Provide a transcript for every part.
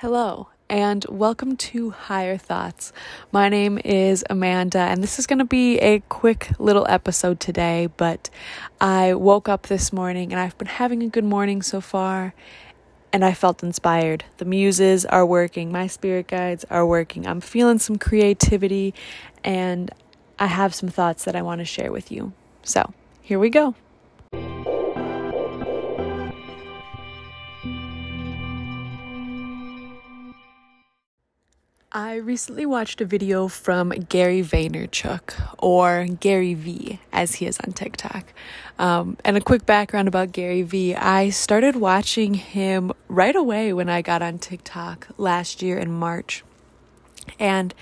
Hello, and welcome to Higher Thoughts. My name is Amanda, and this is going to be a quick little episode today. But I woke up this morning and I've been having a good morning so far, and I felt inspired. The muses are working, my spirit guides are working. I'm feeling some creativity, and I have some thoughts that I want to share with you. So, here we go. I recently watched a video from Gary Vaynerchuk, or Gary V, as he is on TikTok. Um, and a quick background about Gary V I started watching him right away when I got on TikTok last year in March. And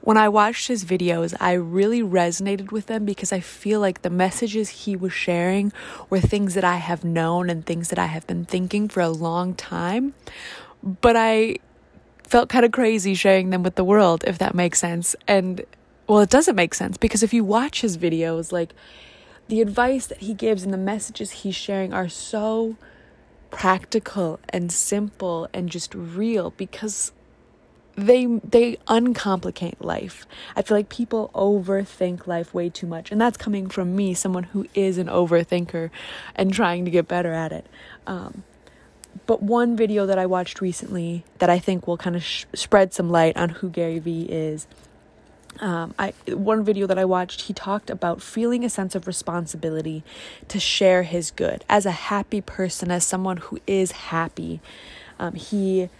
when I watched his videos, I really resonated with them because I feel like the messages he was sharing were things that I have known and things that I have been thinking for a long time. But I felt kind of crazy sharing them with the world, if that makes sense. And well, it doesn't make sense because if you watch his videos, like the advice that he gives and the messages he's sharing are so practical and simple and just real because they they uncomplicate life. I feel like people overthink life way too much, and that's coming from me, someone who is an overthinker and trying to get better at it. Um, but one video that I watched recently that I think will kind of sh- spread some light on who Gary Vee is. Um, I one video that I watched, he talked about feeling a sense of responsibility to share his good as a happy person, as someone who is happy. Um, he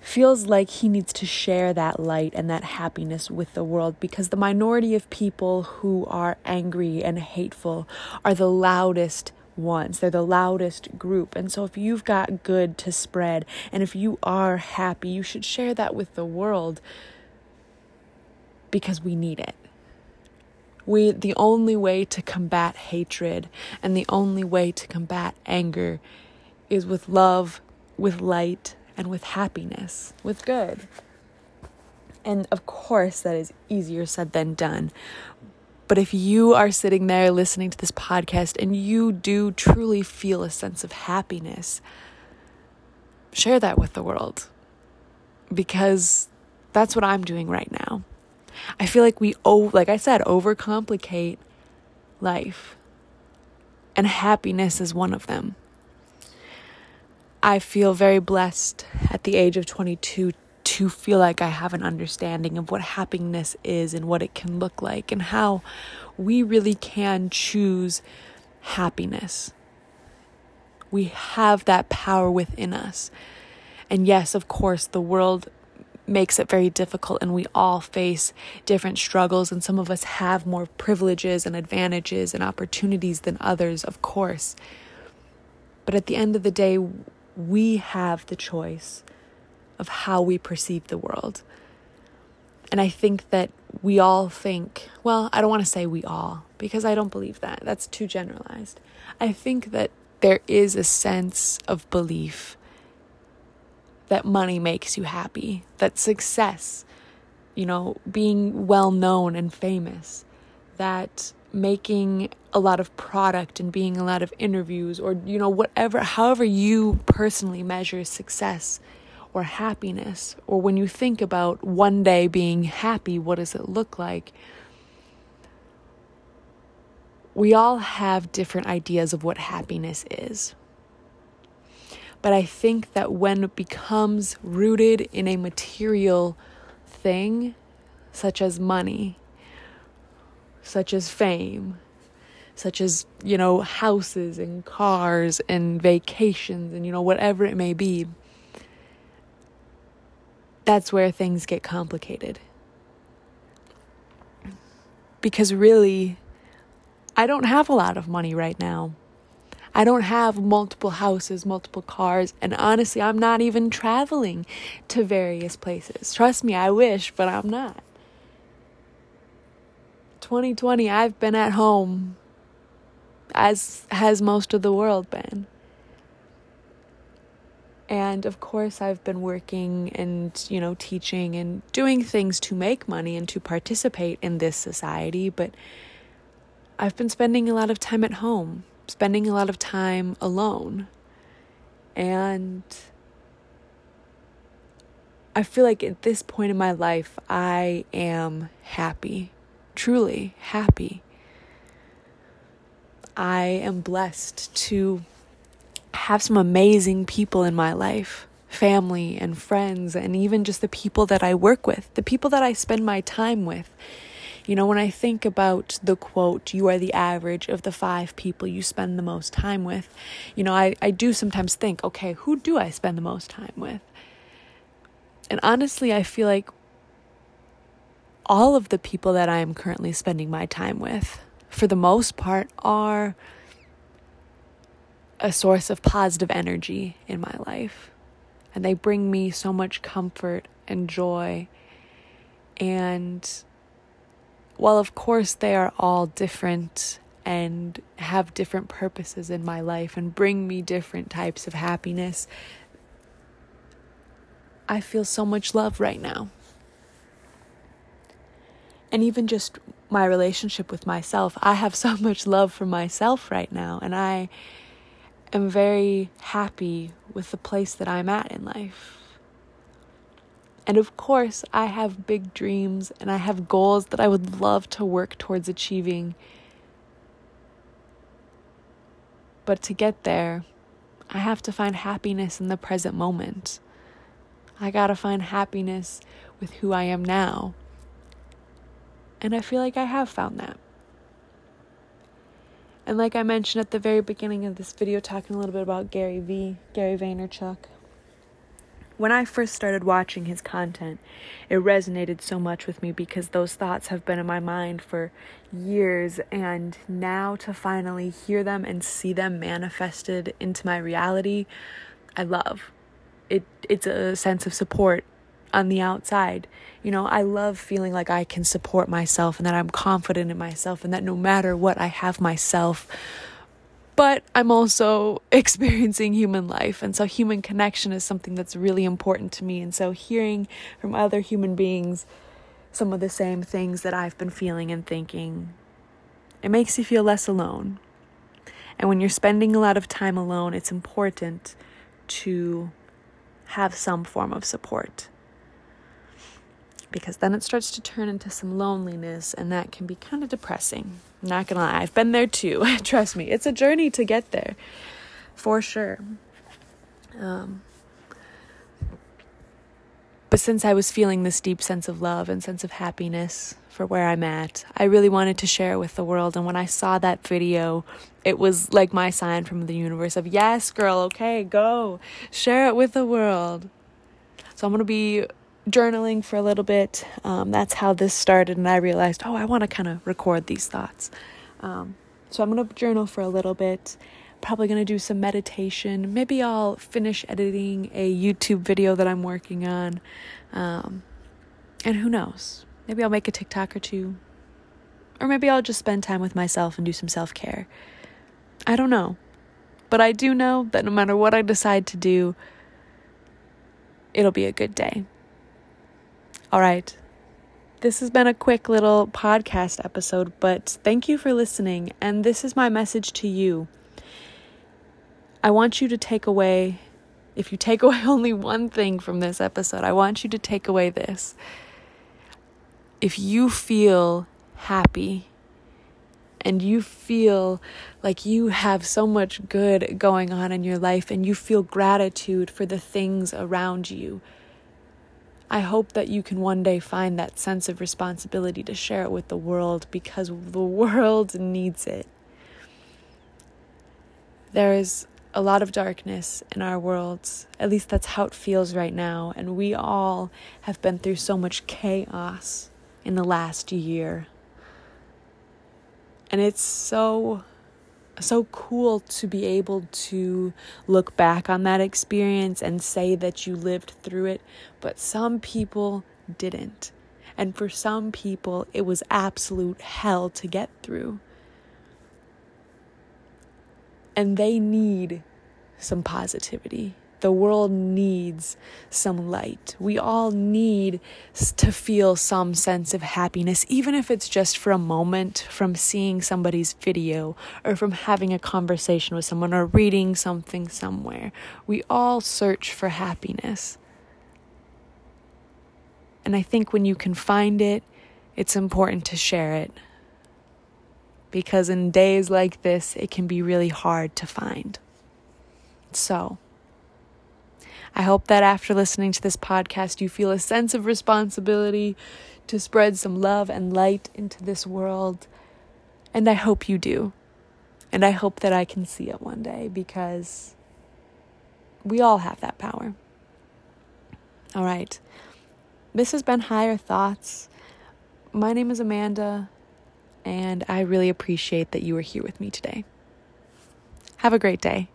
feels like he needs to share that light and that happiness with the world because the minority of people who are angry and hateful are the loudest ones. They're the loudest group. And so if you've got good to spread and if you are happy, you should share that with the world because we need it. We the only way to combat hatred and the only way to combat anger is with love, with light, and with happiness, with good. And of course, that is easier said than done. But if you are sitting there listening to this podcast and you do truly feel a sense of happiness, share that with the world because that's what I'm doing right now. I feel like we, oh, like I said, overcomplicate life, and happiness is one of them. I feel very blessed at the age of 22 to feel like I have an understanding of what happiness is and what it can look like and how we really can choose happiness. We have that power within us. And yes, of course, the world makes it very difficult and we all face different struggles and some of us have more privileges and advantages and opportunities than others, of course. But at the end of the day, we have the choice of how we perceive the world. And I think that we all think, well, I don't want to say we all, because I don't believe that. That's too generalized. I think that there is a sense of belief that money makes you happy, that success, you know, being well known and famous, that making a lot of product and being a lot of interviews or you know whatever however you personally measure success or happiness, or when you think about one day being happy, what does it look like? We all have different ideas of what happiness is. But I think that when it becomes rooted in a material thing, such as money, such as fame, such as, you know, houses and cars and vacations and, you know, whatever it may be, that's where things get complicated. Because really, I don't have a lot of money right now. I don't have multiple houses, multiple cars, and honestly, I'm not even traveling to various places. Trust me, I wish, but I'm not. 2020, I've been at home, as has most of the world been. And of course, I've been working and, you know, teaching and doing things to make money and to participate in this society, but I've been spending a lot of time at home, spending a lot of time alone. And I feel like at this point in my life, I am happy, truly happy. I am blessed to have some amazing people in my life family and friends, and even just the people that I work with, the people that I spend my time with. You know, when I think about the quote, you are the average of the five people you spend the most time with, you know, I, I do sometimes think, okay, who do I spend the most time with? And honestly, I feel like all of the people that I am currently spending my time with, for the most part, are a source of positive energy in my life. And they bring me so much comfort and joy. And while, of course, they are all different and have different purposes in my life and bring me different types of happiness, I feel so much love right now. And even just my relationship with myself, I have so much love for myself right now. And I am very happy with the place that I'm at in life. And of course, I have big dreams and I have goals that I would love to work towards achieving. But to get there, I have to find happiness in the present moment. I gotta find happiness with who I am now. And I feel like I have found that. And like I mentioned at the very beginning of this video, talking a little bit about Gary V, Gary Vaynerchuk. When I first started watching his content, it resonated so much with me because those thoughts have been in my mind for years. And now to finally hear them and see them manifested into my reality, I love. It, it's a sense of support on the outside. You know, I love feeling like I can support myself and that I'm confident in myself and that no matter what, I have myself. But I'm also experiencing human life. And so, human connection is something that's really important to me. And so, hearing from other human beings some of the same things that I've been feeling and thinking, it makes you feel less alone. And when you're spending a lot of time alone, it's important to have some form of support because then it starts to turn into some loneliness and that can be kind of depressing. I'm not gonna lie, I've been there too. Trust me, it's a journey to get there for sure. Um, but since I was feeling this deep sense of love and sense of happiness for where I'm at, I really wanted to share it with the world. And when I saw that video, it was like my sign from the universe of, yes, girl, okay, go, share it with the world. So I'm going to be journaling for a little bit. Um, that's how this started, and I realized, oh, I want to kind of record these thoughts. Um, so I'm going to journal for a little bit. Probably going to do some meditation. Maybe I'll finish editing a YouTube video that I'm working on. Um, and who knows? Maybe I'll make a TikTok or two. Or maybe I'll just spend time with myself and do some self care. I don't know. But I do know that no matter what I decide to do, it'll be a good day. All right. This has been a quick little podcast episode, but thank you for listening. And this is my message to you. I want you to take away, if you take away only one thing from this episode, I want you to take away this. If you feel happy and you feel like you have so much good going on in your life and you feel gratitude for the things around you, I hope that you can one day find that sense of responsibility to share it with the world because the world needs it. There is a lot of darkness in our worlds. At least that's how it feels right now. And we all have been through so much chaos in the last year. And it's so so cool to be able to look back on that experience and say that you lived through it, but some people didn't. And for some people, it was absolute hell to get through. And they need some positivity. The world needs some light. We all need to feel some sense of happiness, even if it's just for a moment from seeing somebody's video or from having a conversation with someone or reading something somewhere. We all search for happiness. And I think when you can find it, it's important to share it. Because in days like this, it can be really hard to find. So, I hope that after listening to this podcast, you feel a sense of responsibility to spread some love and light into this world. And I hope you do. And I hope that I can see it one day because we all have that power. All right. This has been Higher Thoughts. My name is Amanda, and I really appreciate that you are here with me today. Have a great day.